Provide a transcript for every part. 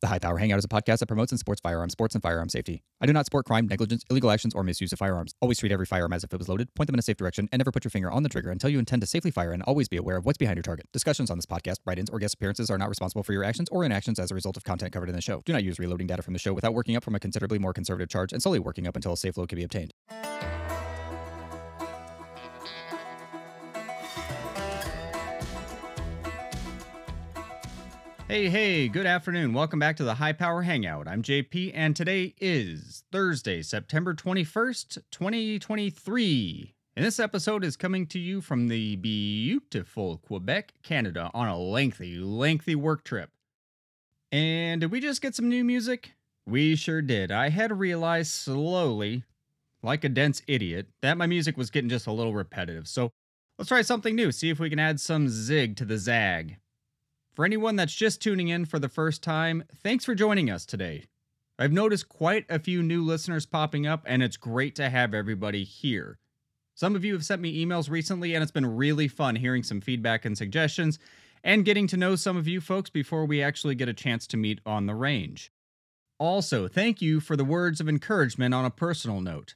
The High Power Hangout is a podcast that promotes and supports firearms sports and firearm safety. I do not support crime, negligence, illegal actions, or misuse of firearms. Always treat every firearm as if it was loaded, point them in a safe direction, and never put your finger on the trigger until you intend to safely fire and always be aware of what's behind your target. Discussions on this podcast, write ins, or guest appearances are not responsible for your actions or inactions as a result of content covered in the show. Do not use reloading data from the show without working up from a considerably more conservative charge and slowly working up until a safe load can be obtained. Hey, hey, good afternoon. Welcome back to the High Power Hangout. I'm JP, and today is Thursday, September 21st, 2023. And this episode is coming to you from the beautiful Quebec, Canada, on a lengthy, lengthy work trip. And did we just get some new music? We sure did. I had to realize slowly, like a dense idiot, that my music was getting just a little repetitive. So let's try something new, see if we can add some zig to the zag. For anyone that's just tuning in for the first time, thanks for joining us today. I've noticed quite a few new listeners popping up, and it's great to have everybody here. Some of you have sent me emails recently, and it's been really fun hearing some feedback and suggestions and getting to know some of you folks before we actually get a chance to meet on the range. Also, thank you for the words of encouragement on a personal note.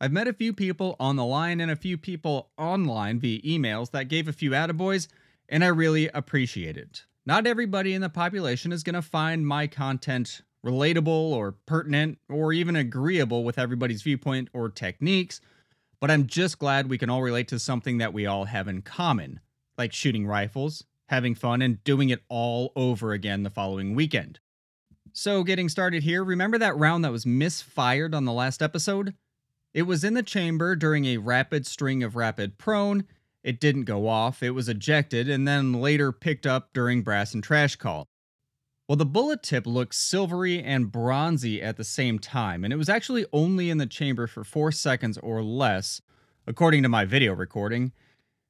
I've met a few people on the line and a few people online via emails that gave a few attaboys, and I really appreciate it. Not everybody in the population is going to find my content relatable or pertinent or even agreeable with everybody's viewpoint or techniques, but I'm just glad we can all relate to something that we all have in common, like shooting rifles, having fun, and doing it all over again the following weekend. So, getting started here, remember that round that was misfired on the last episode? It was in the chamber during a rapid string of rapid prone, it didn't go off, it was ejected, and then later picked up during brass and trash call. Well, the bullet tip looked silvery and bronzy at the same time, and it was actually only in the chamber for 4 seconds or less, according to my video recording.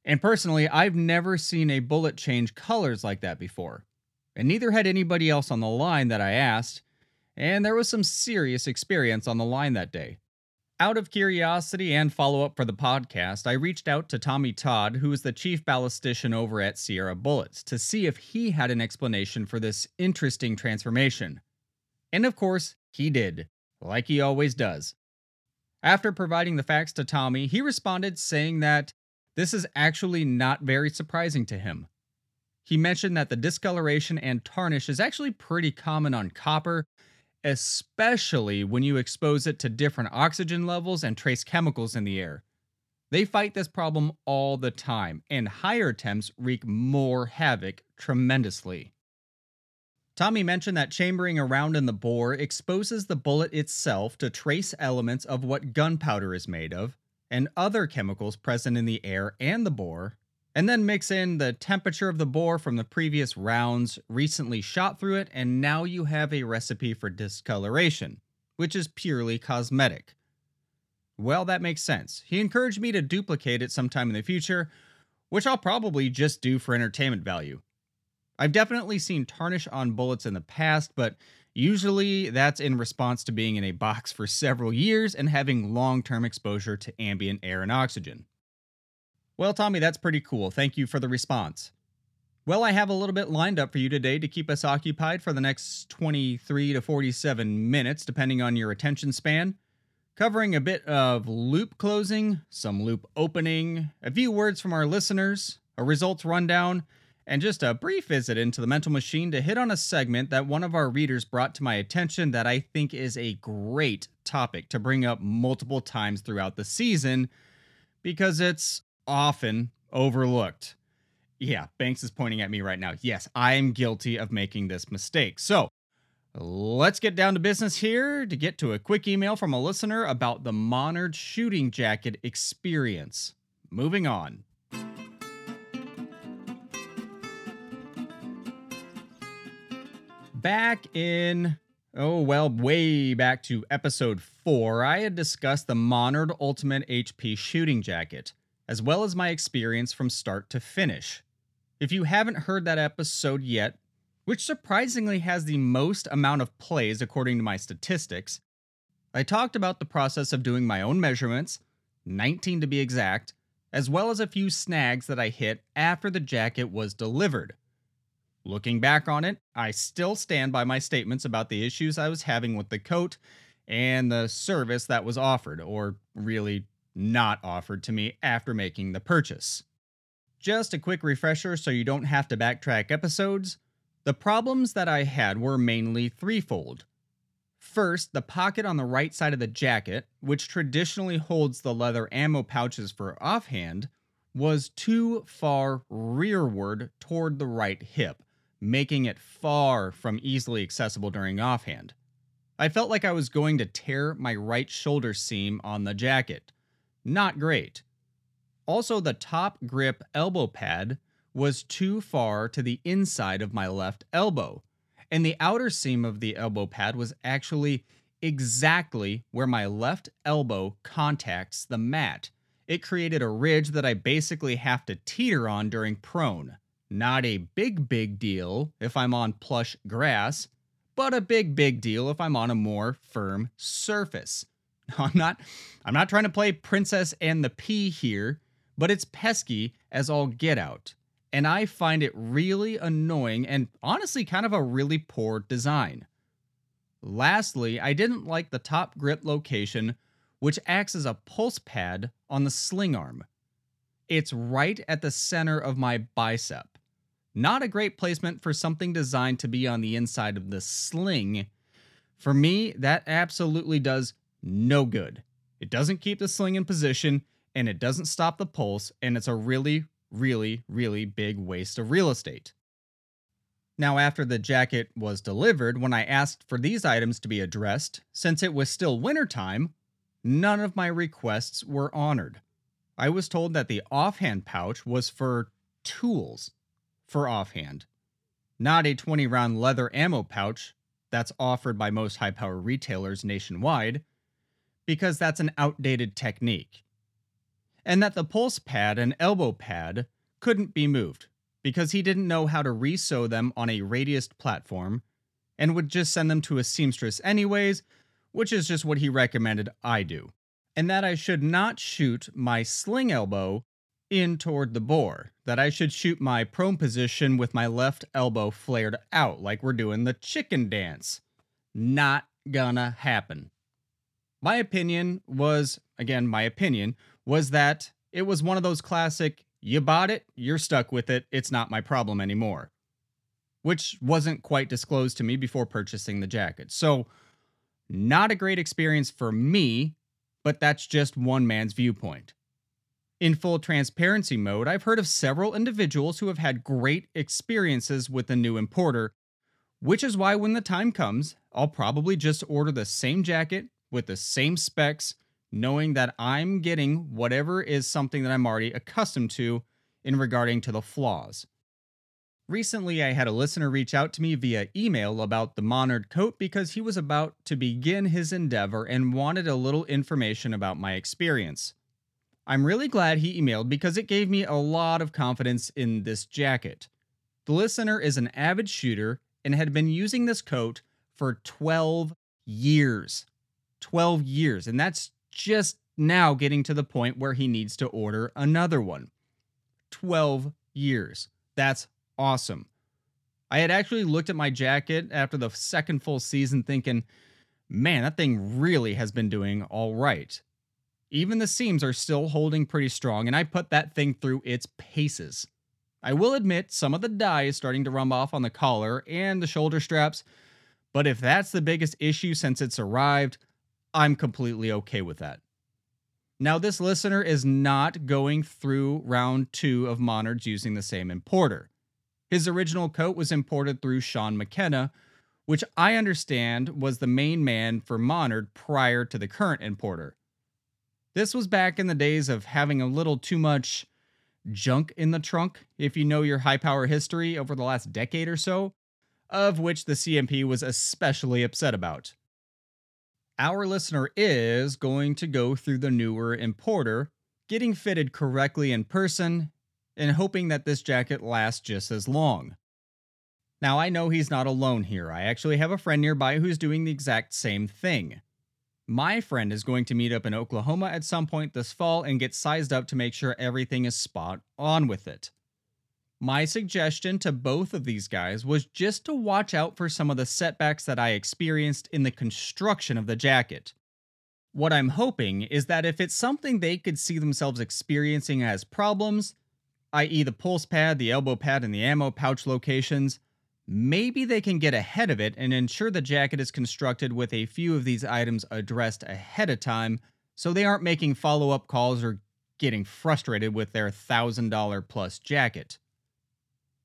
And personally, I've never seen a bullet change colors like that before. And neither had anybody else on the line that I asked, and there was some serious experience on the line that day. Out of curiosity and follow up for the podcast, I reached out to Tommy Todd, who is the chief ballistician over at Sierra Bullets, to see if he had an explanation for this interesting transformation. And of course, he did, like he always does. After providing the facts to Tommy, he responded saying that this is actually not very surprising to him. He mentioned that the discoloration and tarnish is actually pretty common on copper, especially when you expose it to different oxygen levels and trace chemicals in the air. They fight this problem all the time, and higher temps wreak more havoc tremendously. Tommy mentioned that chambering around in the bore exposes the bullet itself to trace elements of what gunpowder is made of, and other chemicals present in the air and the bore, and then mix in the temperature of the bore from the previous rounds recently shot through it, and now you have a recipe for discoloration, which is purely cosmetic. Well, that makes sense. He encouraged me to duplicate it sometime in the future, which I'll probably just do for entertainment value. I've definitely seen tarnish on bullets in the past, but usually that's in response to being in a box for several years and having long term exposure to ambient air and oxygen. Well, Tommy, that's pretty cool. Thank you for the response. Well, I have a little bit lined up for you today to keep us occupied for the next 23 to 47 minutes, depending on your attention span. Covering a bit of loop closing, some loop opening, a few words from our listeners, a results rundown, and just a brief visit into the mental machine to hit on a segment that one of our readers brought to my attention that I think is a great topic to bring up multiple times throughout the season because it's often overlooked. Yeah, Banks is pointing at me right now. Yes, I'm guilty of making this mistake. So let's get down to business here to get to a quick email from a listener about the Monard shooting jacket experience. Moving on. Back in, oh, well, way back to episode 4, I had discussed the Monard Ultimate HP shooting jacket as well as my experience from start to finish. If you haven't heard that episode yet, which surprisingly has the most amount of plays according to my statistics, I talked about the process of doing my own measurements, 19 to be exact, as well as a few snags that I hit after the jacket was delivered. Looking back on it, I still stand by my statements about the issues I was having with the coat and the service that was offered, or really not offered to me after making the purchase. Just a quick refresher so you don't have to backtrack episodes. The problems that I had were mainly threefold. First, the pocket on the right side of the jacket, which traditionally holds the leather ammo pouches for offhand, was too far rearward toward the right hip, making it far from easily accessible during offhand. I felt like I was going to tear my right shoulder seam on the jacket. Not great. Also, the top grip elbow pad was too far to the inside of my left elbow, and the outer seam of the elbow pad was actually exactly where my left elbow contacts the mat. It created a ridge that I basically have to teeter on during prone. Not a big, big deal if I'm on plush grass, but a big, big deal if I'm on a more firm surface. I'm not I'm not trying to play Princess and the Pea here, but it's pesky as all get out and I find it really annoying and honestly kind of a really poor design. Lastly, I didn't like the top grip location, which acts as a pulse pad on the sling arm. It's right at the center of my bicep. Not a great placement for something designed to be on the inside of the sling. For me, that absolutely does no good. It doesn't keep the sling in position, and it doesn't stop the pulse, and it's a really, really, really big waste of real estate. Now, after the jacket was delivered, when I asked for these items to be addressed, since it was still wintertime, none of my requests were honored. I was told that the offhand pouch was for tools for offhand, not a 20 round leather ammo pouch that's offered by most high power retailers nationwide, because that's an outdated technique and that the pulse pad and elbow pad couldn't be moved because he didn't know how to resew them on a radiused platform and would just send them to a seamstress anyways, which is just what he recommended I do. And that I should not shoot my sling elbow in toward the bore, that I should shoot my prone position with my left elbow flared out like we're doing the chicken dance. Not gonna happen. My opinion was, again, my opinion, was that it was one of those classic, you bought it, you're stuck with it, it's not my problem anymore. Which wasn't quite disclosed to me before purchasing the jacket. So, not a great experience for me, but that's just one man's viewpoint. In full transparency mode, I've heard of several individuals who have had great experiences with the new importer, which is why when the time comes, I'll probably just order the same jacket with the same specs knowing that I'm getting whatever is something that I'm already accustomed to in regarding to the flaws. Recently, I had a listener reach out to me via email about the Monard coat because he was about to begin his endeavor and wanted a little information about my experience. I'm really glad he emailed because it gave me a lot of confidence in this jacket. The listener is an avid shooter and had been using this coat for 12 years. 12 years, and that's just now getting to the point where he needs to order another one. 12 years. That's awesome. I had actually looked at my jacket after the second full season thinking, man, that thing really has been doing all right. Even the seams are still holding pretty strong, and I put that thing through its paces. I will admit some of the dye is starting to rub off on the collar and the shoulder straps, but if that's the biggest issue since it's arrived, I'm completely okay with that. Now, this listener is not going through round two of Monards using the same importer. His original coat was imported through Sean McKenna, which I understand was the main man for Monard prior to the current importer. This was back in the days of having a little too much junk in the trunk, if you know your high power history over the last decade or so, of which the CMP was especially upset about our listener is going to go through the newer importer, getting fitted correctly in person, and hoping that this jacket lasts just as long. Now, I know he's not alone here. I actually have a friend nearby who's doing the exact same thing. My friend is going to meet up in Oklahoma at some point this fall and get sized up to make sure everything is spot on with it. My suggestion to both of these guys was just to watch out for some of the setbacks that I experienced in the construction of the jacket. What I'm hoping is that if it's something they could see themselves experiencing as problems, i.e., the pulse pad, the elbow pad, and the ammo pouch locations, maybe they can get ahead of it and ensure the jacket is constructed with a few of these items addressed ahead of time so they aren't making follow up calls or getting frustrated with their $1,000 plus jacket.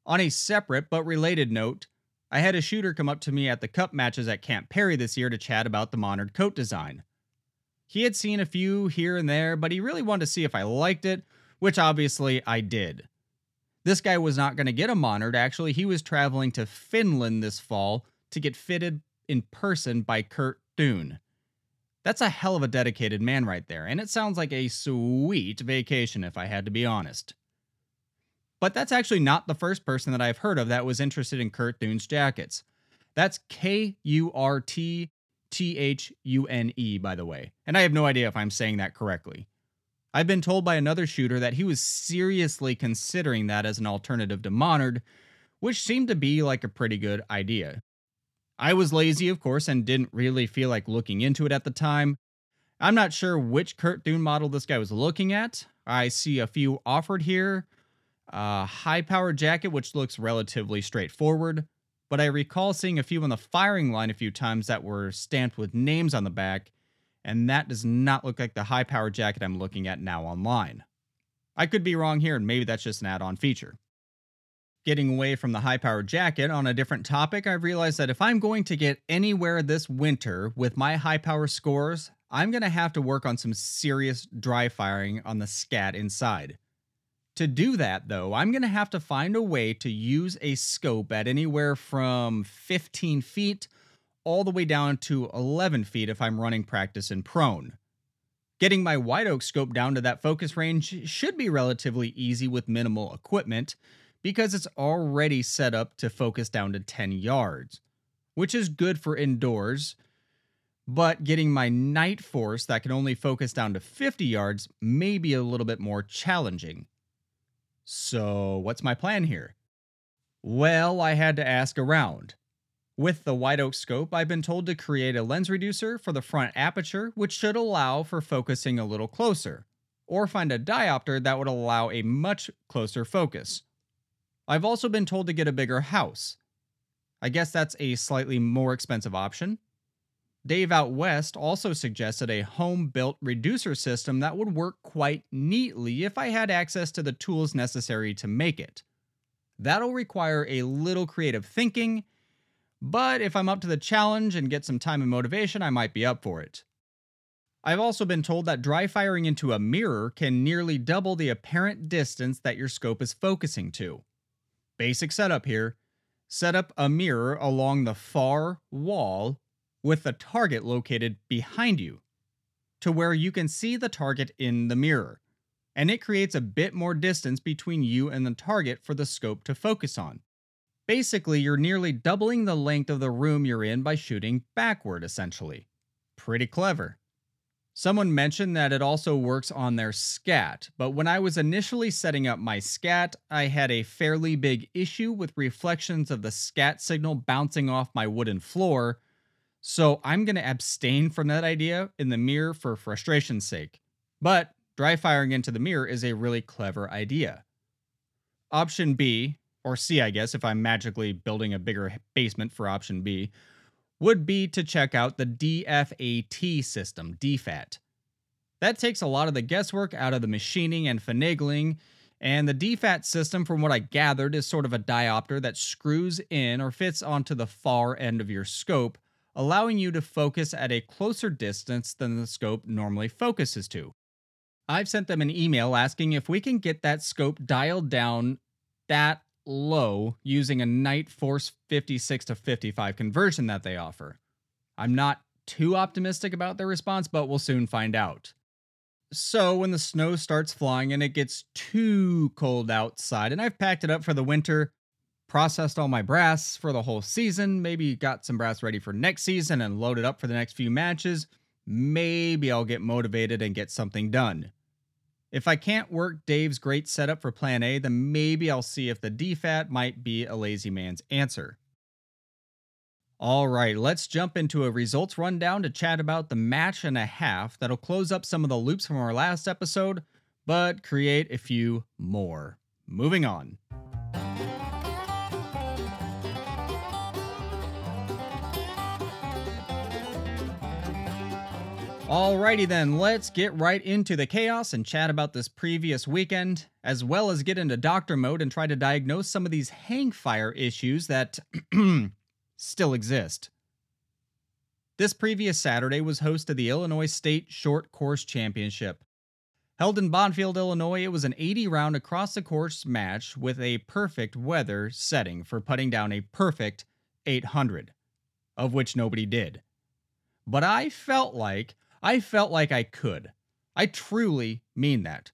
On a separate but related note, I had a shooter come up to me at the cup matches at Camp Perry this year to chat about the Monard coat design. He had seen a few here and there, but he really wanted to see if I liked it, which obviously I did. This guy was not going to get a Monard, actually, he was traveling to Finland this fall to get fitted in person by Kurt Thune. That's a hell of a dedicated man right there, and it sounds like a sweet vacation if I had to be honest. But that's actually not the first person that I've heard of that was interested in Kurt Thune's jackets. That's K U R T T H U N E, by the way. And I have no idea if I'm saying that correctly. I've been told by another shooter that he was seriously considering that as an alternative to Monard, which seemed to be like a pretty good idea. I was lazy, of course, and didn't really feel like looking into it at the time. I'm not sure which Kurt Thune model this guy was looking at. I see a few offered here, a high power jacket, which looks relatively straightforward, but I recall seeing a few on the firing line a few times that were stamped with names on the back, and that does not look like the high power jacket I'm looking at now online. I could be wrong here, and maybe that's just an add on feature. Getting away from the high power jacket on a different topic, I've realized that if I'm going to get anywhere this winter with my high power scores, I'm going to have to work on some serious dry firing on the SCATT inside. To do that, though, I'm going to have to find a way to use a scope at anywhere from 15 feet all the way down to 11 feet if I'm running practice in prone. Getting my wide oak scope down to that focus range should be relatively easy with minimal equipment because it's already set up to focus down to 10 yards, which is good for indoors. But getting my Nightforce that can only focus down to 50 yards may be a little bit more challenging. So, what's my plan here? Well, I had to ask around. With the wide oak scope, I've been told to create a lens reducer for the front aperture, which should allow for focusing a little closer, or find a diopter that would allow a much closer focus. I've also been told to get a bigger house. I guess that's a slightly more expensive option. Dave out west also suggested a home built reducer system that would work quite neatly if I had access to the tools necessary to make it. That'll require a little creative thinking, but if I'm up to the challenge and get some time and motivation, I might be up for it. I've also been told that dry firing into a mirror can nearly double the apparent distance that your scope is focusing to. Basic setup here set up a mirror along the far wall with the target located behind you to where you can see the target in the mirror. And it creates a bit more distance between you and the target for the scope to focus on. Basically, you're nearly doubling the length of the room you're in by shooting backward, essentially. Pretty clever. Someone mentioned that it also works on their SCATT, but when I was initially setting up my SCATT, I had a fairly big issue with reflections of the SCATT signal bouncing off my wooden floor, so I'm going to abstain from that idea in the mirror for frustration's sake. But dry firing into the mirror is a really clever idea. Option B, or C, I guess, if I'm magically building a bigger basement for option B, would be to check out the DFAT system, DFAT. That takes a lot of the guesswork out of the machining and finagling, and the DFAT system, from what I gathered, is sort of a diopter that screws in or fits onto the far end of your scope allowing you to focus at a closer distance than the scope normally focuses to. I've sent them an email asking if we can get that scope dialed down that low using a Nightforce 56 to 55 conversion that they offer. I'm not too optimistic about their response, but we'll soon find out. So, when the snow starts flying and it gets too cold outside, and I've packed it up for the winter, processed all my brass for the whole season, maybe got some brass ready for next season and loaded up for the next few matches, maybe I'll get motivated and get something done. If I can't work Dave's great setup for plan A, then maybe I'll see if the DFAT might be a lazy man's answer. All right, let's jump into a results rundown to chat about the match and a half that'll close up some of the loops from our last episode, but create a few more. Moving on. Alrighty then, let's get right into the chaos and chat about this previous weekend, as well as get into doctor mode and try to diagnose some of these hang fire issues that still exist. This previous Saturday was host to the Illinois State Short Course Championship. Held in Bonfield, Illinois, it was an 80 round across the course match with a perfect weather setting for putting down a perfect 800, of which nobody did. But I felt like I felt like I could. I truly mean that.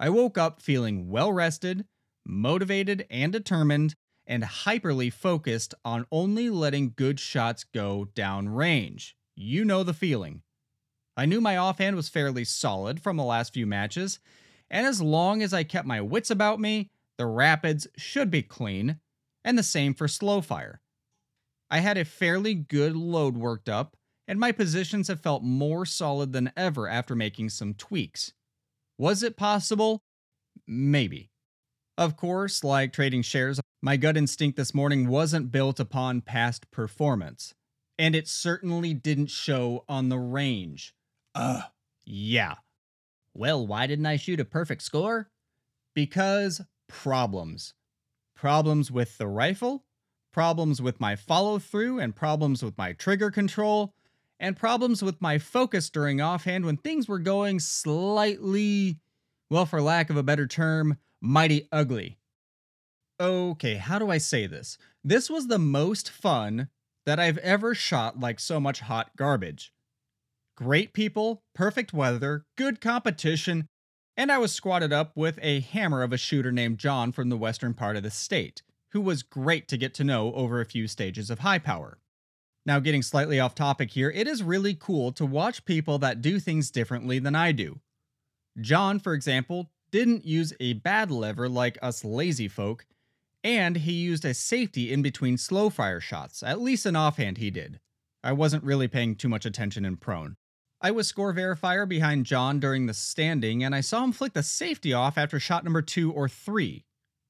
I woke up feeling well rested, motivated, and determined, and hyperly focused on only letting good shots go downrange. You know the feeling. I knew my offhand was fairly solid from the last few matches, and as long as I kept my wits about me, the rapids should be clean, and the same for slow fire. I had a fairly good load worked up, and my positions have felt more solid than ever after making some tweaks. Was it possible? Maybe. Of course, like trading shares, my gut instinct this morning wasn't built upon past performance, and it certainly didn't show on the range. Ugh, yeah. Well, why didn't I shoot a perfect score? Because problems. Problems with the rifle, problems with my follow through, and problems with my trigger control, and problems with my focus during offhand when things were going slightly, well, for lack of a better term, mighty ugly. Okay, how do I say this? This was the most fun that I've ever shot like so much hot garbage. Great people, perfect weather, good competition, and I was squatted up with a hammer of a shooter named John from the western part of the state, who was great to get to know over a few stages of high power. Now, getting slightly off topic here, it is really cool to watch people that do things differently than I do. John, for example, didn't use a bad lever like us lazy folk, and he used a safety in between slow fire shots, at least in offhand he did. I wasn't really paying too much attention in prone. I was score verifier behind John during the standing, and I saw him flick the safety off after shot number two or three.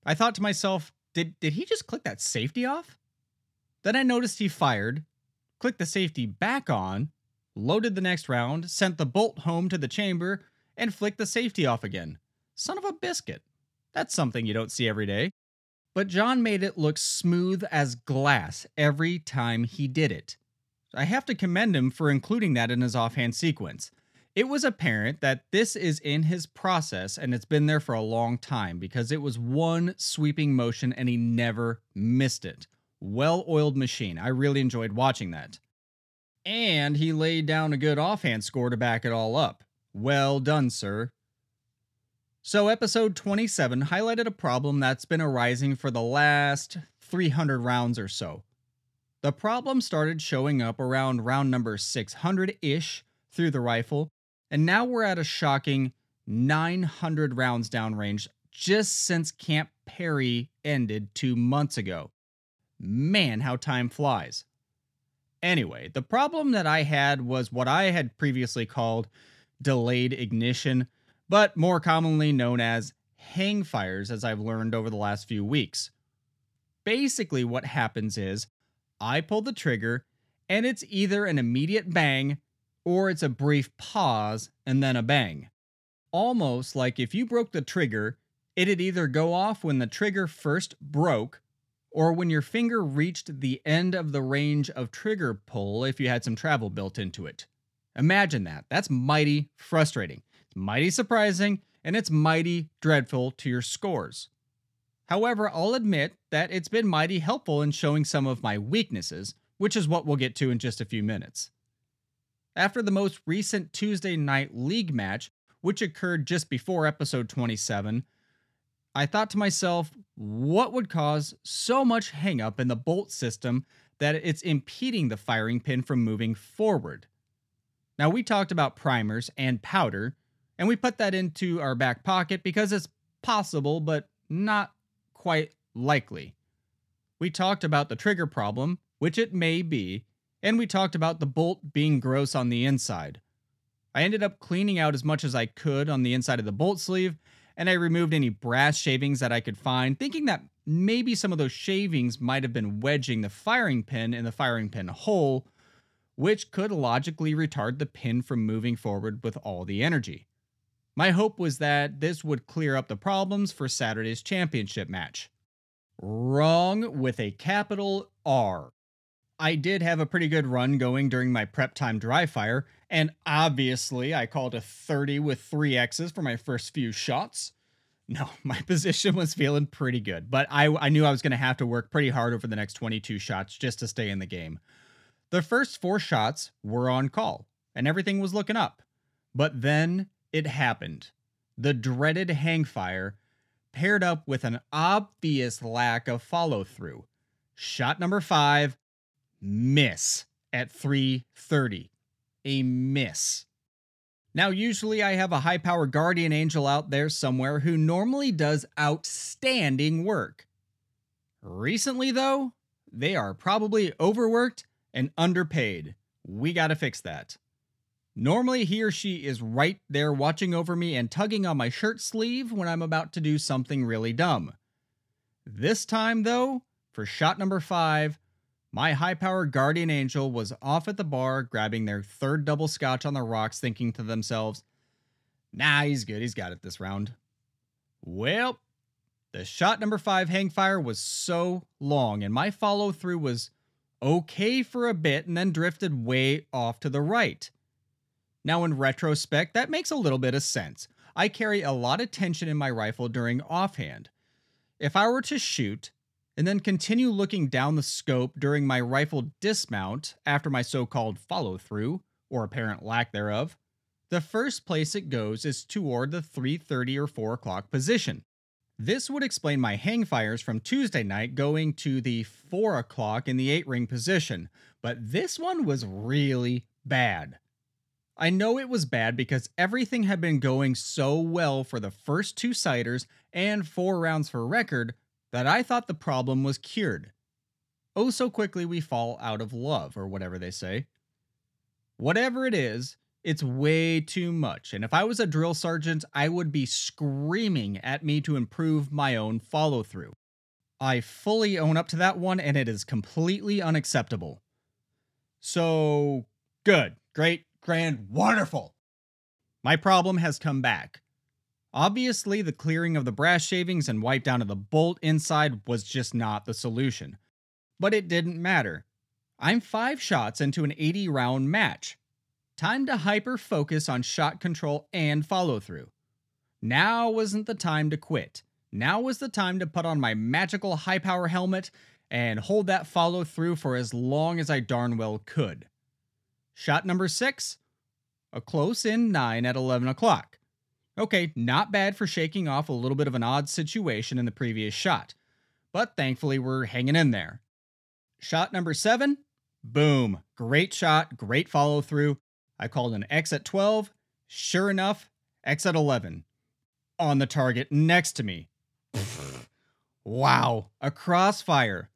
I thought to myself, did, did he just click that safety off? Then I noticed he fired, clicked the safety back on, loaded the next round, sent the bolt home to the chamber, and flicked the safety off again. Son of a biscuit. That's something you don't see every day. But John made it look smooth as glass every time he did it. I have to commend him for including that in his offhand sequence. It was apparent that this is in his process and it's been there for a long time because it was one sweeping motion and he never missed it well oiled machine. I really enjoyed watching that. And he laid down a good offhand score to back it all up. Well done, sir. So, episode 27 highlighted a problem that's been arising for the last 300 rounds or so. The problem started showing up around round number 600 ish through the rifle, and now we're at a shocking 900 rounds downrange just since Camp Perry ended two months ago. Man, how time flies. Anyway, the problem that I had was what I had previously called delayed ignition, but more commonly known as hang fires, as I've learned over the last few weeks. Basically, what happens is I pull the trigger, and it's either an immediate bang or it's a brief pause and then a bang. Almost like if you broke the trigger, it'd either go off when the trigger first broke or when your finger reached the end of the range of trigger pull if you had some travel built into it. Imagine that. That's mighty frustrating. It's mighty surprising, and it's mighty dreadful to your scores. However, I'll admit that it's been mighty helpful in showing some of my weaknesses, which is what we'll get to in just a few minutes. After the most recent Tuesday night league match, which occurred just before episode 27, I thought to myself, what would cause so much hangup in the bolt system that it's impeding the firing pin from moving forward? Now, we talked about primers and powder, And we put that into our back pocket because it's possible, but not quite likely. We talked about the trigger problem, which it may be, and we talked about the bolt being gross on the inside. I ended up cleaning out as much as I could on the inside of the bolt sleeve, and I removed any brass shavings that I could find, thinking that maybe some of those shavings might have been wedging the firing pin in the firing pin hole, which could logically retard the pin from moving forward with all the energy. My hope was that this would clear up the problems for Saturday's championship match. Wrong with a capital R. I did have a pretty good run going during my prep time dry fire, and obviously I called a 30 with three X's for my first few shots. No, my position was feeling pretty good, but I, I knew I was going to have to work pretty hard over the next 22 shots just to stay in the game. The first four shots were on call, and everything was looking up. But then it happened. The dreaded hang fire paired up with an obvious lack of follow through. Shot number five, miss at 330. A miss. Now, usually I have a high power guardian angel out there somewhere who normally does outstanding work. Recently, though, they are probably overworked and underpaid. We gotta fix that. Normally, he or she is right there watching over me and tugging on my shirt sleeve when I'm about to do something really dumb. This time, though, for shot number five, my high powered guardian angel was off at the bar grabbing their third double scotch on the rocks, thinking to themselves, nah, he's good, he's got it this round. Well, the shot number five hangfire was so long, and my follow through was okay for a bit and then drifted way off to the right. Now, in retrospect, that makes a little bit of sense. I carry a lot of tension in my rifle during offhand. If I were to shoot and then continue looking down the scope during my rifle dismount after my so called follow through, or apparent lack thereof, the first place it goes is toward the 3:30 or 4 o'clock position. This would explain my hang fires from Tuesday night going to the 4 o'clock in the 8 ring position, but this one was really bad. I know it was bad because everything had been going so well for the first two sighters and four rounds for record that I thought the problem was cured. Oh, so quickly we fall out of love, or whatever they say. Whatever it is, it's way too much, and if I was a drill sergeant, I would be screaming at me to improve my own follow through. I fully own up to that one, and it is completely unacceptable. So, good, great, grand, wonderful. My problem has come back. Obviously, the clearing of the brass shavings and wipe down of the bolt inside was just not the solution. But it didn't matter. I'm five shots into an 80 round match. Time to hyper focus on shot control and follow through. Now wasn't the time to quit. Now was the time to put on my magical high power helmet and hold that follow through for as long as I darn well could. Shot number six, a close in 9 at 11 o'clock. Okay, not bad for shaking off a little bit of an odd situation in the previous shot, but thankfully we're hanging in there. Shot number 7, boom, great shot, great follow through. I called an X at 12, sure enough, X at 11. On the target next to me. wow, a crossfire.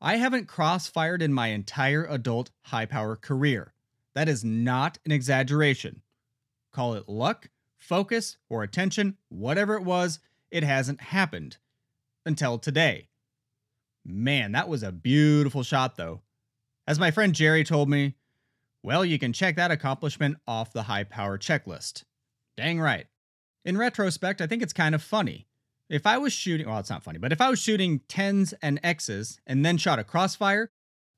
I haven't crossfired in my entire adult high power career. That is not an exaggeration. Call it luck, focus, or attention, whatever it was, it hasn't happened. Until today. Man, that was a beautiful shot, though. As my friend Jerry told me, well, you can check that accomplishment off the high power checklist. Dang right. In retrospect, I think it's kind of funny. If I was shooting, well, it's not funny, but if I was shooting 10s and X's and then shot a crossfire,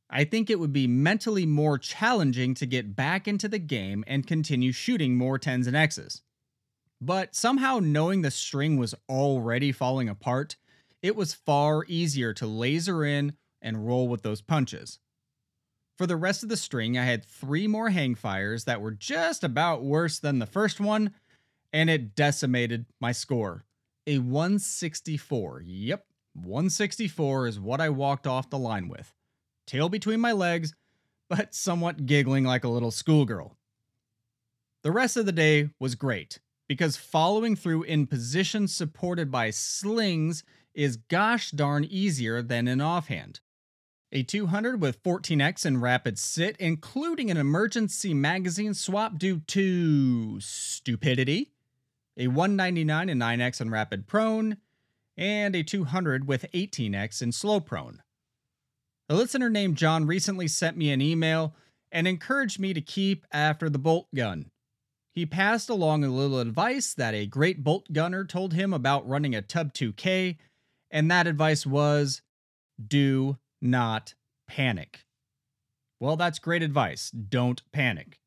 I think it would be mentally more challenging to get back into the game and continue shooting more 10s and X's. But somehow, knowing the string was already falling apart, it was far easier to laser in and roll with those punches. For the rest of the string, I had three more hang fires that were just about worse than the first one, and it decimated my score. A 164. Yep, 164 is what I walked off the line with tail between my legs, but somewhat giggling like a little schoolgirl. The rest of the day was great. Because following through in positions supported by slings is gosh darn easier than in offhand. A 200 with 14x in rapid sit, including an emergency magazine swap due to stupidity, a 199 and 9x in rapid prone, and a 200 with 18x in slow prone. A listener named John recently sent me an email and encouraged me to keep after the bolt gun. He passed along a little advice that a great bolt gunner told him about running a Tubb 2K, and that advice was do not panic. Well, that's great advice. Don't panic.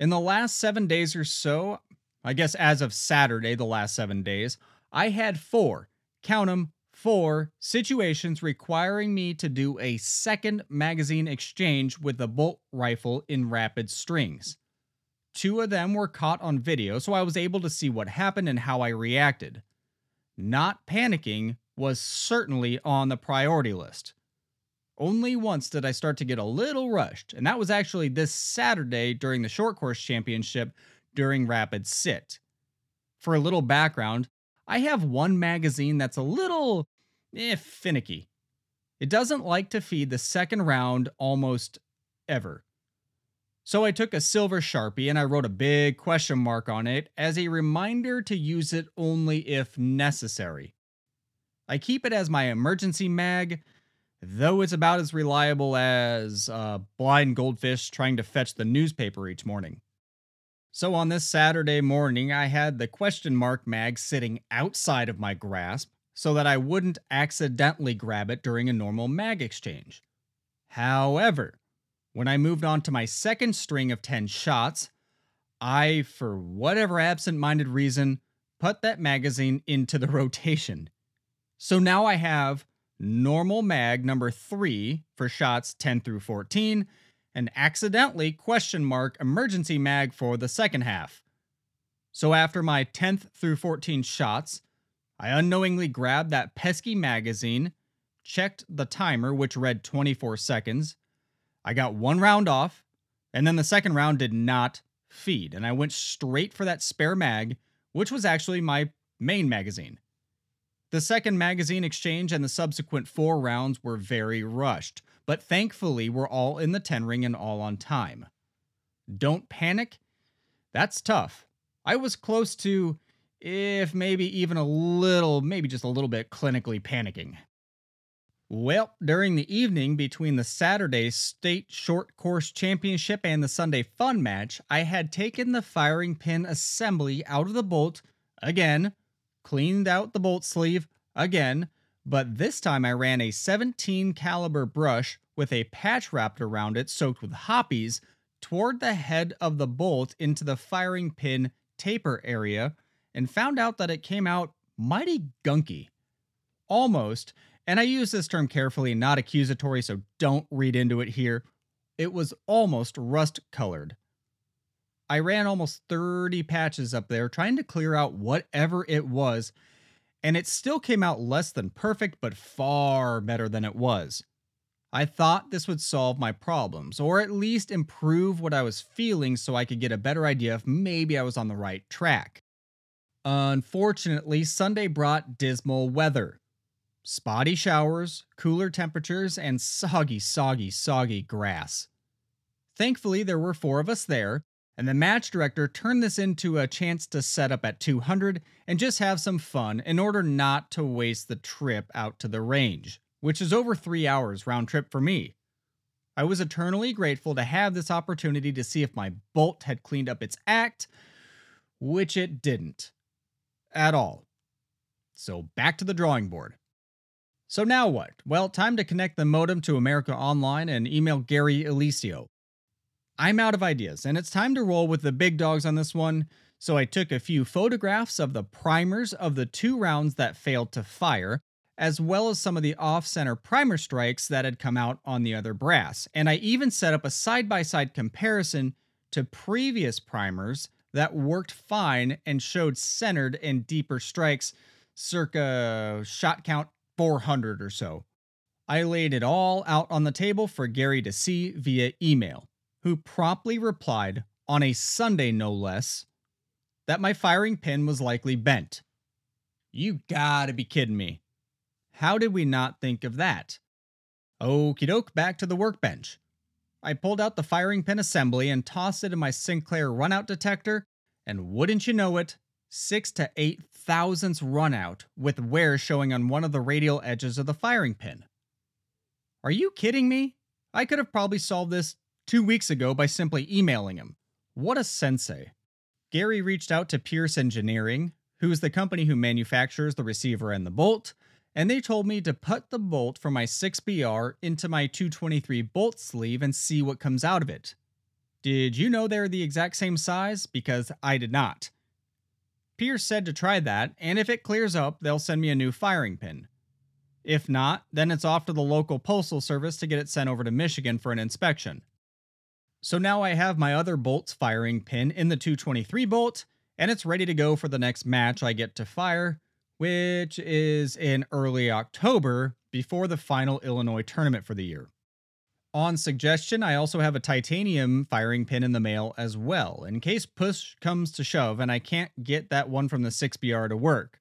In the last seven days or so, I guess as of Saturday, the last seven days, I had four, count them, four situations requiring me to do a second magazine exchange with a bolt rifle in rapid strings. Two of them were caught on video, so I was able to see what happened and how I reacted. Not panicking was certainly on the priority list. Only once did I start to get a little rushed, and that was actually this Saturday during the short course championship during Rapid Sit. For a little background, I have one magazine that's a little eh, finicky. It doesn't like to feed the second round almost ever. So I took a silver sharpie and I wrote a big question mark on it as a reminder to use it only if necessary. I keep it as my emergency mag, though it's about as reliable as a blind goldfish trying to fetch the newspaper each morning. So on this Saturday morning, I had the question mark mag sitting outside of my grasp so that I wouldn't accidentally grab it during a normal mag exchange. However, when I moved on to my second string of 10 shots, I, for whatever absent minded reason, put that magazine into the rotation. So now I have normal mag number 3 for shots 10 through 14 and accidentally question mark emergency mag for the second half. So after my 10th through 14 shots, I unknowingly grabbed that pesky magazine, checked the timer, which read 24 seconds. I got one round off, and then the second round did not feed, and I went straight for that spare mag, which was actually my main magazine. The second magazine exchange and the subsequent four rounds were very rushed, but thankfully we're all in the 10 ring and all on time. Don't panic? That's tough. I was close to if maybe even a little, maybe just a little bit clinically panicking. Well, during the evening between the Saturday State Short Course Championship and the Sunday Fun Match, I had taken the firing pin assembly out of the bolt again, cleaned out the bolt sleeve again, but this time I ran a 17 caliber brush with a patch wrapped around it soaked with Hoppe's toward the head of the bolt into the firing pin taper area and found out that it came out mighty gunky. Almost, and I use this term carefully, not accusatory, so don't read into it here. It was almost rust colored. I ran almost 30 patches up there trying to clear out whatever it was, and it still came out less than perfect, but far better than it was. I thought this would solve my problems, or at least improve what I was feeling so I could get a better idea if maybe I was on the right track. Unfortunately, Sunday brought dismal weather. Spotty showers, cooler temperatures, and soggy, soggy, soggy grass. Thankfully, there were four of us there, and the match director turned this into a chance to set up at 200 and just have some fun in order not to waste the trip out to the range, which is over three hours round trip for me. I was eternally grateful to have this opportunity to see if my bolt had cleaned up its act, which it didn't at all. So back to the drawing board. So now what? Well, time to connect the modem to America Online and email Gary Eliseo. I'm out of ideas, and it's time to roll with the big dogs on this one. So I took a few photographs of the primers of the two rounds that failed to fire, as well as some of the off center primer strikes that had come out on the other brass. And I even set up a side by side comparison to previous primers that worked fine and showed centered and deeper strikes, circa shot count 400 or so. I laid it all out on the table for Gary to see via email, who promptly replied on a Sunday no less that my firing pin was likely bent. You gotta be kidding me. How did we not think of that? Okie doke, back to the workbench. I pulled out the firing pin assembly and tossed it in my Sinclair runout detector, and wouldn't you know it, six to eight thousandths runout with wear showing on one of the radial edges of the firing pin. Are you kidding me? I could have probably solved this two weeks ago by simply emailing him. What a sensei. Gary reached out to Pierce Engineering, who is the company who manufactures the receiver and the bolt, and they told me to put the bolt from my 6BR into my 223 bolt sleeve and see what comes out of it. Did you know they're the exact same size? Because I did not. Pierce said to try that, and if it clears up, they'll send me a new firing pin. If not, then it's off to the local postal service to get it sent over to Michigan for an inspection. So now I have my other bolt's firing pin in the 223 bolt, and it's ready to go for the next match I get to fire, which is in early October before the final Illinois tournament for the year. On suggestion, I also have a titanium firing pin in the mail as well, in case push comes to shove and I can't get that one from the 6BR to work.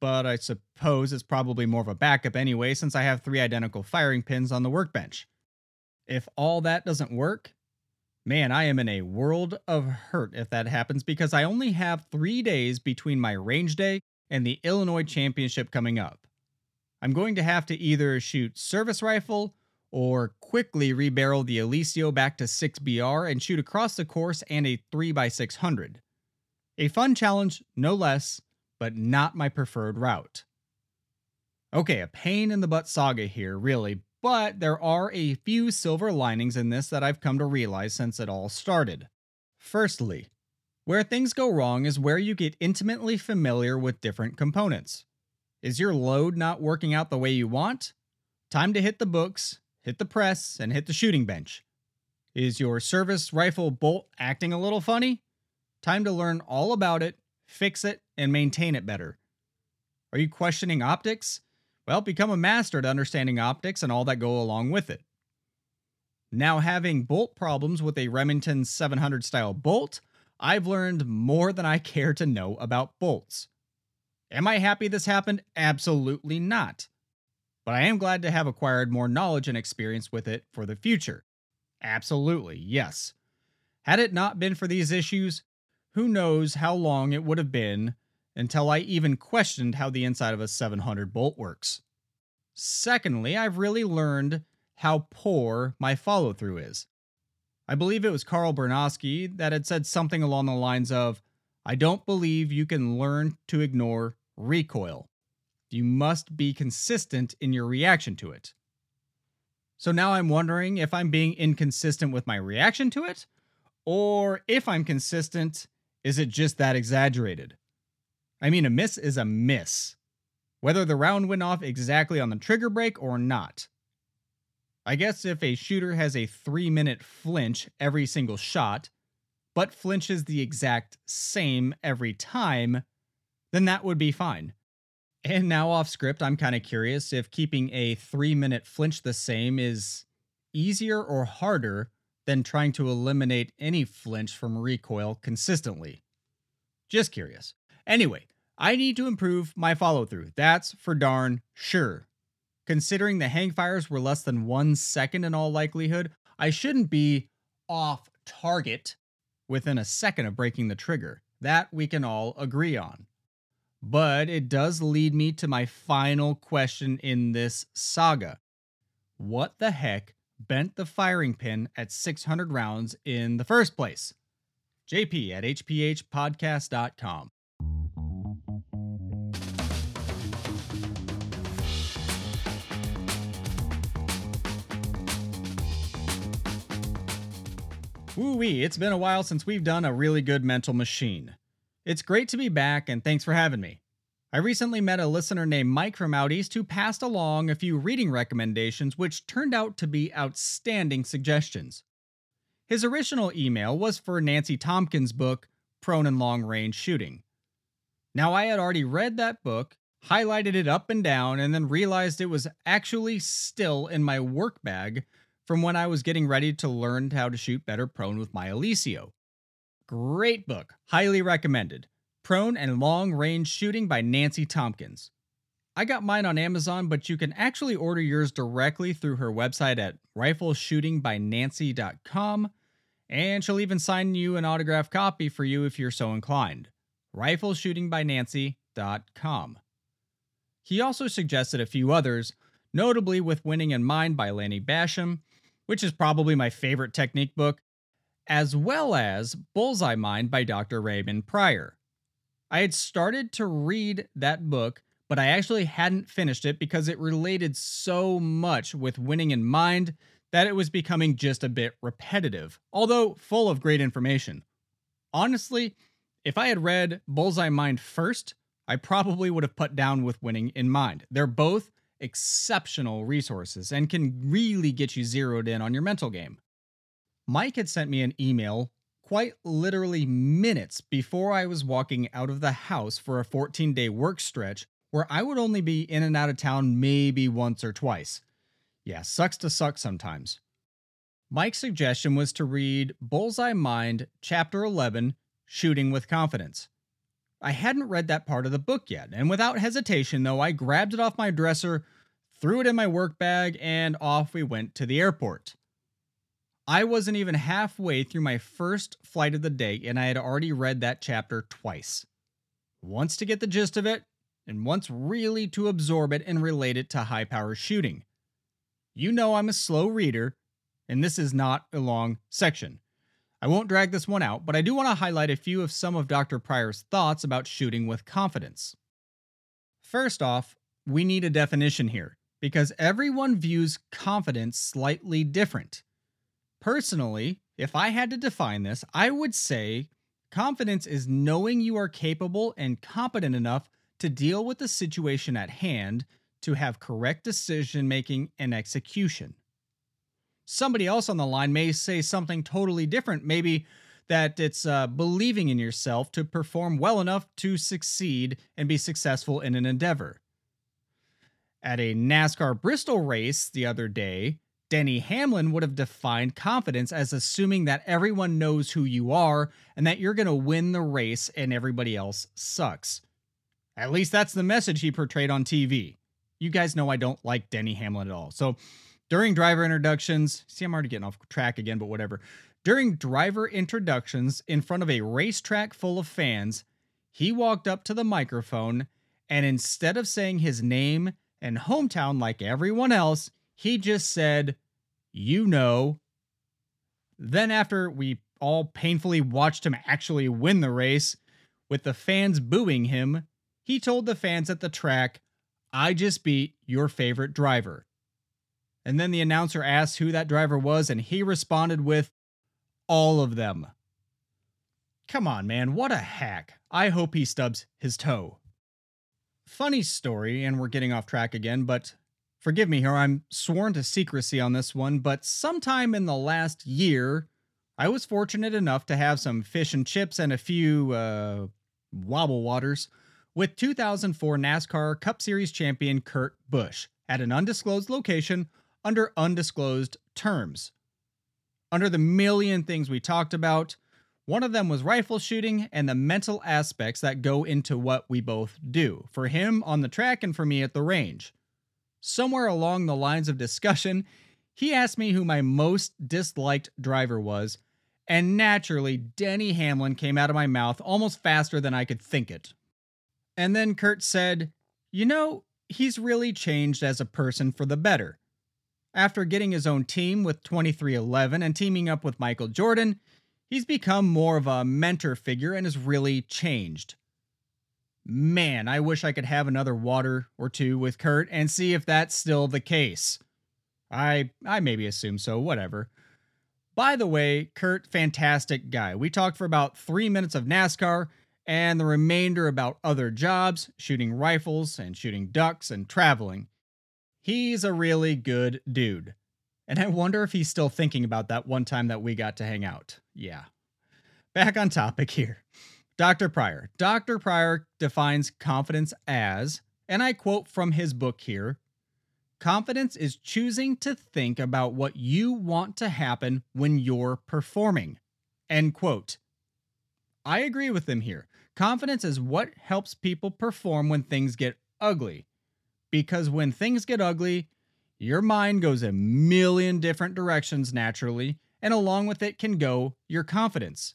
But I suppose it's probably more of a backup anyway, since I have three identical firing pins on the workbench. If all that doesn't work, man, I am in a world of hurt if that happens because I only have three days between my range day and the Illinois Championship coming up. I'm going to have to either shoot service rifle or quickly rebarrel the Eliseo back to 6BR and shoot across the course and a 3x600. A fun challenge, no less, but not my preferred route. Okay, a pain in the butt saga here, really, but there are a few silver linings in this that I've come to realize since it all started. Firstly, where things go wrong is where you get intimately familiar with different components. Is your load not working out the way you want? Time to hit the books, hit the press, and hit the shooting bench. Is your service rifle bolt acting a little funny? Time to learn all about it, fix it, and maintain it better. Are you questioning optics? Well, become a master at understanding optics and all that go along with it. Now, having bolt problems with a Remington 700 style bolt, I've learned more than I care to know about bolts. Am I happy this happened? Absolutely not. But I am glad to have acquired more knowledge and experience with it for the future. Absolutely, yes. Had it not been for these issues, who knows how long it would have been until I even questioned how the inside of a 700 bolt works. Secondly, I've really learned how poor my follow through is. I believe it was Carl Bernosky that had said something along the lines of, I don't believe you can learn to ignore recoil. You must be consistent in your reaction to it. So now I'm wondering if I'm being inconsistent with my reaction to it, or if I'm consistent, is it just that exaggerated? I mean, a miss is a miss, whether the round went off exactly on the trigger break or not. I guess if a shooter has a three minute flinch every single shot, but flinches the exact same every time, then that would be fine. And now off script, I'm kind of curious if keeping a three minute flinch the same is easier or harder than trying to eliminate any flinch from recoil consistently. Just curious. Anyway, I need to improve my follow through. That's for darn sure. Considering the hang fires were less than one second in all likelihood, I shouldn't be off target within a second of breaking the trigger. That we can all agree on. But it does lead me to my final question in this saga. What the heck bent the firing pin at 600 rounds in the first place? JP at hphpodcast.com. Woo wee, it's been a while since we've done a really good mental machine. It's great to be back, and thanks for having me. I recently met a listener named Mike from out east who passed along a few reading recommendations, which turned out to be outstanding suggestions. His original email was for Nancy Tompkins' book, Prone and Long Range Shooting. Now, I had already read that book, highlighted it up and down, and then realized it was actually still in my work bag from when I was getting ready to learn how to shoot better prone with my Eliseo. Great book, highly recommended. Prone and Long Range Shooting by Nancy Tompkins. I got mine on Amazon, but you can actually order yours directly through her website at rifleshootingbynancy.com, and she'll even sign you an autographed copy for you if you're so inclined. rifleshootingbynancy.com. He also suggested a few others, notably with Winning in Mind by Lanny Bassham, which is probably my favorite technique book, as well as Bullseye Mind by Dr. Raymond Prior. I had started to read that book, but I actually hadn't finished it because it related so much with Winning in Mind that it was becoming just a bit repetitive, although full of great information. Honestly, if I had read Bullseye Mind first, I probably would have put down with Winning in Mind. They're both exceptional resources and can really get you zeroed in on your mental game. Mike had sent me an email quite literally minutes before I was walking out of the house for a 14 day work stretch where I would only be in and out of town maybe once or twice. Yeah, sucks to suck sometimes. Mike's suggestion was to read Bullseye Mind, Chapter 11 Shooting with Confidence. I hadn't read that part of the book yet, and without hesitation, though, I grabbed it off my dresser, threw it in my work bag, and off we went to the airport. I wasn't even halfway through my first flight of the day, and I had already read that chapter twice. Once to get the gist of it, and once really to absorb it and relate it to high power shooting. You know I'm a slow reader, and this is not a long section. I won't drag this one out, but I do want to highlight a few of some of Dr. Prior's thoughts about shooting with confidence. First off, we need a definition here, because everyone views confidence slightly different. Personally, if I had to define this, I would say confidence is knowing you are capable and competent enough to deal with the situation at hand to have correct decision making and execution. Somebody else on the line may say something totally different, maybe that it's uh, believing in yourself to perform well enough to succeed and be successful in an endeavor. At a NASCAR Bristol race the other day, Denny Hamlin would have defined confidence as assuming that everyone knows who you are and that you're going to win the race and everybody else sucks. At least that's the message he portrayed on TV. You guys know I don't like Denny Hamlin at all. So during driver introductions, see, I'm already getting off track again, but whatever. During driver introductions in front of a racetrack full of fans, he walked up to the microphone and instead of saying his name and hometown like everyone else, he just said, You know. Then, after we all painfully watched him actually win the race, with the fans booing him, he told the fans at the track, I just beat your favorite driver. And then the announcer asked who that driver was, and he responded with, All of them. Come on, man, what a hack. I hope he stubs his toe. Funny story, and we're getting off track again, but forgive me here, I'm sworn to secrecy on this one, but sometime in the last year, I was fortunate enough to have some fish and chips and a few, uh, wobble waters with 2004 NASCAR Cup Series champion Kurt Busch at an undisclosed location under undisclosed terms. Under the million things we talked about, one of them was rifle shooting and the mental aspects that go into what we both do, for him on the track and for me at the range. Somewhere along the lines of discussion, he asked me who my most disliked driver was, and naturally, Denny Hamlin came out of my mouth almost faster than I could think it. And then Kurt said, You know, he's really changed as a person for the better. After getting his own team with 23XI and teaming up with Michael Jordan, he's become more of a mentor figure and has really changed. Man, I wish I could have another water or two with Kurt and see if that's still the case. I I maybe assume so, whatever. By the way, Kurt, fantastic guy. We talked for about 3 minutes of NASCAR and the remainder about other jobs, shooting rifles and shooting ducks and traveling. He's a really good dude. And I wonder if he's still thinking about that one time that we got to hang out. Yeah. Back on topic here. Dr. Prior. Dr. Prior defines confidence as, and I quote from his book here confidence is choosing to think about what you want to happen when you're performing. End quote. I agree with them here. Confidence is what helps people perform when things get ugly. Because when things get ugly, your mind goes a million different directions naturally, and along with it can go your confidence.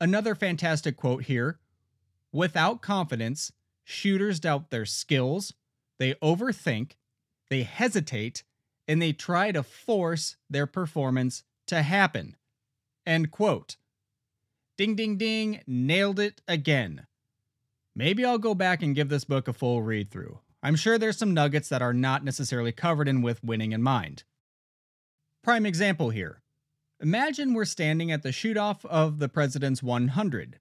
Another fantastic quote here without confidence, shooters doubt their skills, they overthink, they hesitate, and they try to force their performance to happen. End quote. Ding, ding, ding, nailed it again. Maybe I'll go back and give this book a full read through. I'm sure there's some nuggets that are not necessarily covered in with winning in mind. Prime example here. Imagine we're standing at the shoot off of the President's 100.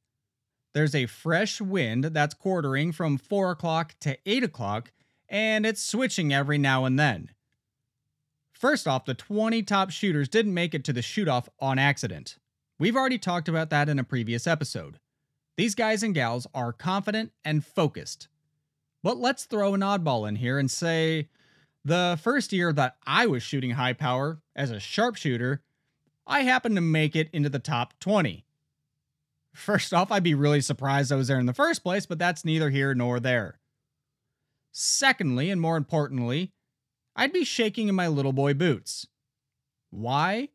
There's a fresh wind that's quartering from 4 o'clock to 8 o'clock, and it's switching every now and then. First off, the 20 top shooters didn't make it to the shoot off on accident. We've already talked about that in a previous episode. These guys and gals are confident and focused. But let's throw an oddball in here and say the first year that I was shooting high power as a sharpshooter, I happened to make it into the top 20. First off, I'd be really surprised I was there in the first place, but that's neither here nor there. Secondly, and more importantly, I'd be shaking in my little boy boots. Why?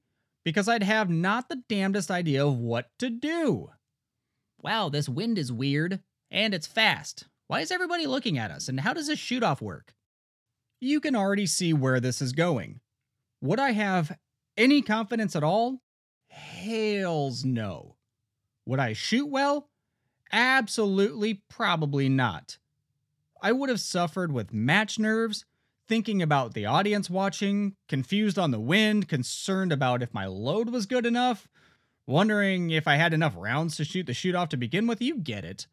Because I'd have not the damnedest idea of what to do. Wow, this wind is weird, and it's fast. Why is everybody looking at us, and how does this shoot off work? You can already see where this is going. Would I have any confidence at all? Hells no. Would I shoot well? Absolutely, probably not. I would have suffered with match nerves, thinking about the audience watching, confused on the wind, concerned about if my load was good enough, wondering if I had enough rounds to shoot the shoot off to begin with. You get it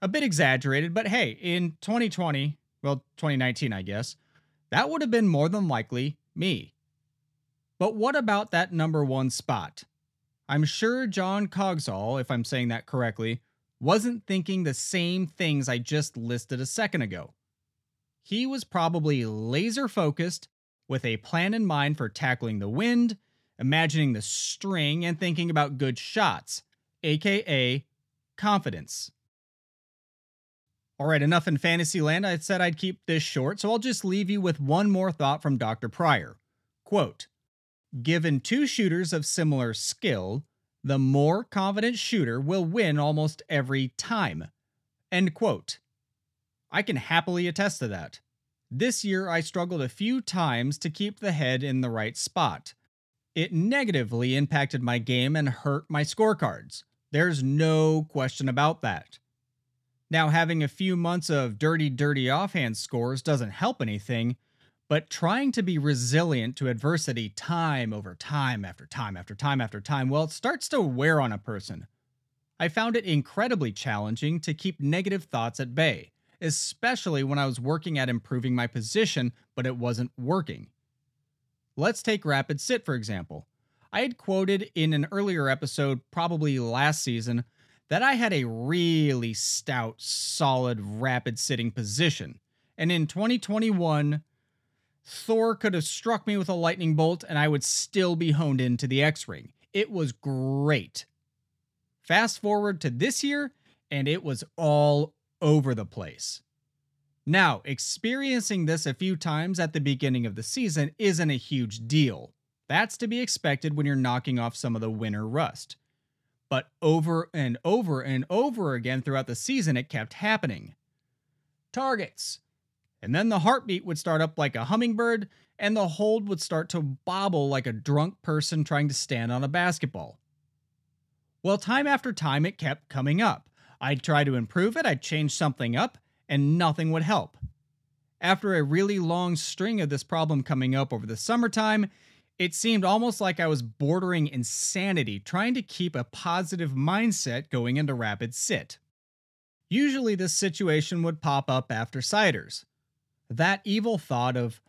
a bit exaggerated, but hey, in 2020, well, 2019, I guess, that would have been more than likely me. But what about that number one spot? I'm sure John Cogsall, if I'm saying that correctly, wasn't thinking the same things I just listed a second ago. He was probably laser focused, with a plan in mind for tackling the wind, imagining the string, and thinking about good shots, aka confidence. All right, enough in Fantasyland. I said I'd keep this short, so I'll just leave you with one more thought from Dr. Prior. Quote Given two shooters of similar skill, the more confident shooter will win almost every time. End quote. I can happily attest to that. This year, I struggled a few times to keep the head in the right spot. It negatively impacted my game and hurt my scorecards. There's no question about that. Now, having a few months of dirty, dirty offhand scores doesn't help anything, but trying to be resilient to adversity time over time after time after time after time, well, it starts to wear on a person. I found it incredibly challenging to keep negative thoughts at bay, especially when I was working at improving my position, but it wasn't working. Let's take Rapid Sit, for example. I had quoted in an earlier episode, probably last season, that I had a really stout, solid, rapid sitting position. And in 2021, Thor could have struck me with a lightning bolt and I would still be honed into the X Ring. It was great. Fast forward to this year, and it was all over the place. Now, experiencing this a few times at the beginning of the season isn't a huge deal. That's to be expected when you're knocking off some of the winter rust but over and over and over again throughout the season, it kept happening. Targets. And then the heartbeat would start up like a hummingbird, and the hold would start to bobble like a drunk person trying to stand on a basketball. Well, time after time, it kept coming up. I'd try to improve it, I'd change something up, and nothing would help. After a really long string of this problem coming up over the summertime, it seemed almost like I was bordering insanity trying to keep a positive mindset going into Rapid Sit. Usually, this situation would pop up after CIDRs. That evil thought of,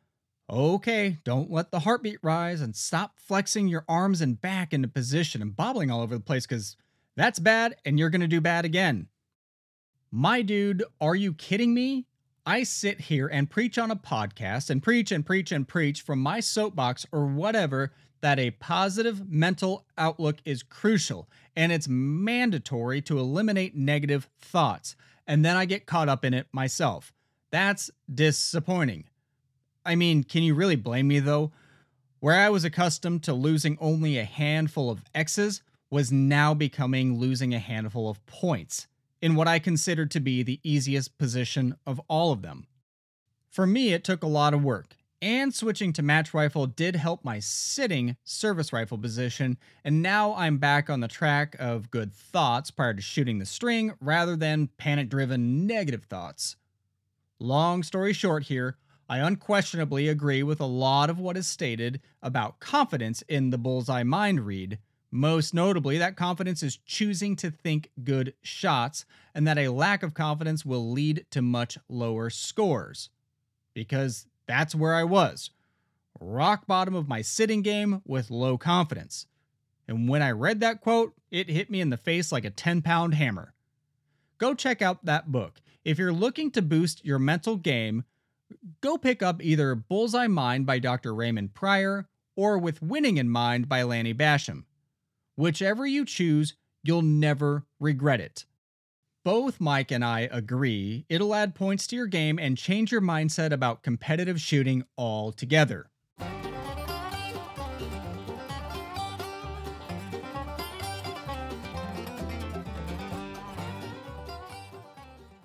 okay, don't let the heartbeat rise and stop flexing your arms and back into position and bobbling all over the place because that's bad and you're going to do bad again. My dude, are you kidding me? I sit here and preach on a podcast and preach and preach and preach from my soapbox or whatever that a positive mental outlook is crucial and it's mandatory to eliminate negative thoughts. And then I get caught up in it myself. That's disappointing. I mean, can you really blame me though? Where I was accustomed to losing only a handful of X's was now becoming losing a handful of points in what I considered to be the easiest position of all of them. For me, it took a lot of work, and switching to match rifle did help my sitting service rifle position, and now I'm back on the track of good thoughts prior to shooting the string rather than panic driven negative thoughts. Long story short here, I unquestionably agree with a lot of what is stated about confidence in the bullseye mind read, most notably, that confidence is choosing to think good shots, and that a lack of confidence will lead to much lower scores. Because that's where I was rock bottom of my sitting game with low confidence. And when I read that quote, it hit me in the face like a 10 pound hammer. Go check out that book. If you're looking to boost your mental game, go pick up either Bullseye Mind by Dr. Raymond Prior or With Winning in Mind by Lanny Bassham. Whichever you choose, you'll never regret it. Both Mike and I agree it'll add points to your game and change your mindset about competitive shooting altogether.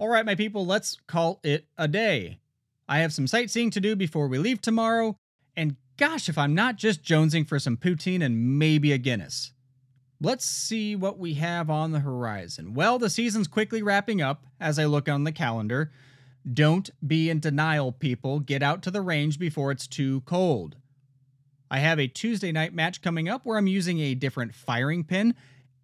All right, my people, let's call it a day. I have some sightseeing to do before we leave tomorrow, and gosh, if I'm not just jonesing for some poutine and maybe a Guinness. Let's see what we have on the horizon. Well, the season's quickly wrapping up as I look on the calendar. Don't be in denial, people. Get out to the range before it's too cold. I have a Tuesday night match coming up where I'm using a different firing pin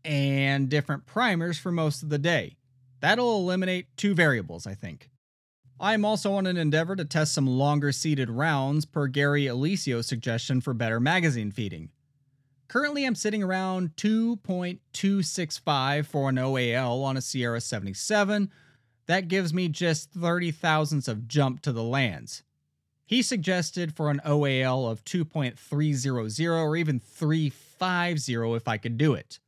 and different primers for most of the day. That'll eliminate two variables, I think. I'm also on an endeavor to test some longer seated rounds per Gary Eliseo's suggestion for better magazine feeding. Currently, I'm sitting around 2.265 for an OAL on a Sierra 77. That gives me just 30 thousandths of jump to the lands. He suggested for an OAL of 2.300 or even 350 if I could do it.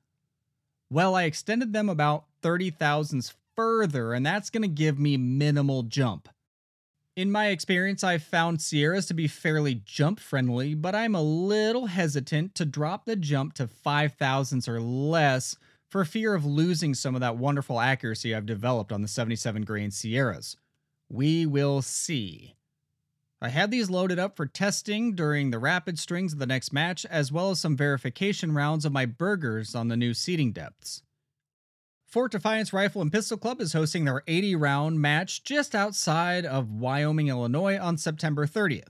Well, I extended them about 30 thousandths further, and that's going to give me minimal jump. In my experience, I've found Sierras to be fairly jump friendly, but I'm a little hesitant to drop the jump to 5,000s or less for fear of losing some of that wonderful accuracy I've developed on the 77 grain Sierras. We will see. I had these loaded up for testing during the rapid strings of the next match, as well as some verification rounds of my Bergers on the new seating depths. Fort Defiance Rifle and Pistol Club is hosting their 80 round match just outside of Wyoming, Illinois on September 30th.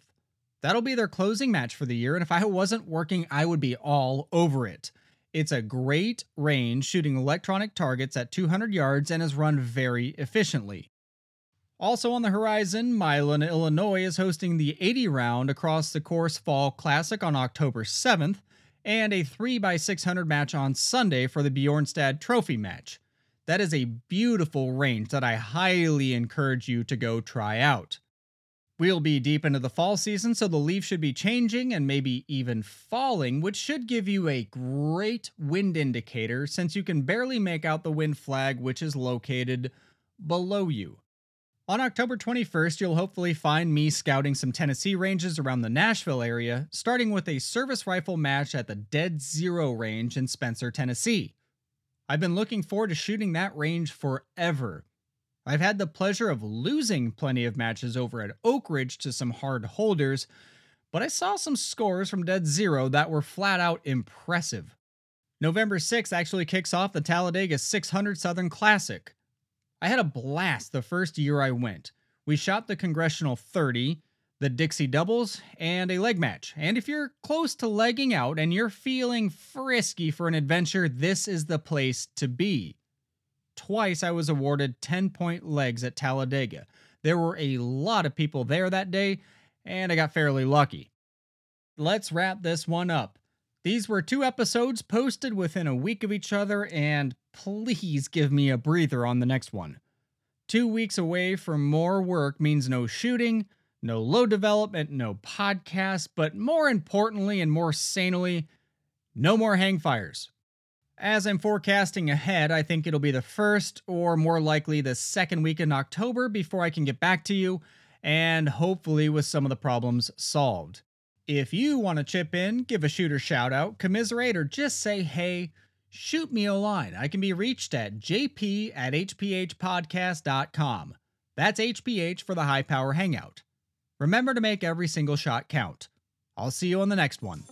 That'll be their closing match for the year, and if I wasn't working, I would be all over it. It's a great range shooting electronic targets at 200 yards and is run very efficiently. Also on the horizon, Milan, Illinois is hosting the 80 round across the course Fall Classic on October 7th, and a 3x600 match on Sunday for the Bjornstad Trophy match. That is a beautiful range that I highly encourage you to go try out. We'll be deep into the fall season, so the leaves should be changing and maybe even falling, which should give you a great wind indicator since you can barely make out the wind flag, which is located below you. On October 21st, you'll hopefully find me scouting some Tennessee ranges around the Nashville area, starting with a service rifle match at the Dead Zero range in Spencer, Tennessee. I've been looking forward to shooting that range forever. I've had the pleasure of losing plenty of matches over at Oak Ridge to some hard holders, but I saw some scores from Dead Zero that were flat out impressive. November 6th actually kicks off the Talladega 600 Southern Classic. I had a blast the first year I went. We shot the Congressional 30, the Dixie doubles, and a leg match. And if you're close to legging out and you're feeling frisky for an adventure, this is the place to be. Twice I was awarded 10 point legs at Talladega. There were a lot of people there that day, and I got fairly lucky. Let's wrap this one up. These were two episodes posted within a week of each other, and please give me a breather on the next one. Two weeks away from more work means no shooting, no low development, no podcast, but more importantly and more sanely, no more hang fires. As I'm forecasting ahead, I think it'll be the first or more likely the second week in October before I can get back to you, and hopefully with some of the problems solved. If you want to chip in, give a shooter shout out, commiserate, or just say hey, shoot me a line. I can be reached at jp at hphpodcast.com. That's HPH for the High Power Hangout. Remember to make every single shot count. I'll see you on the next one.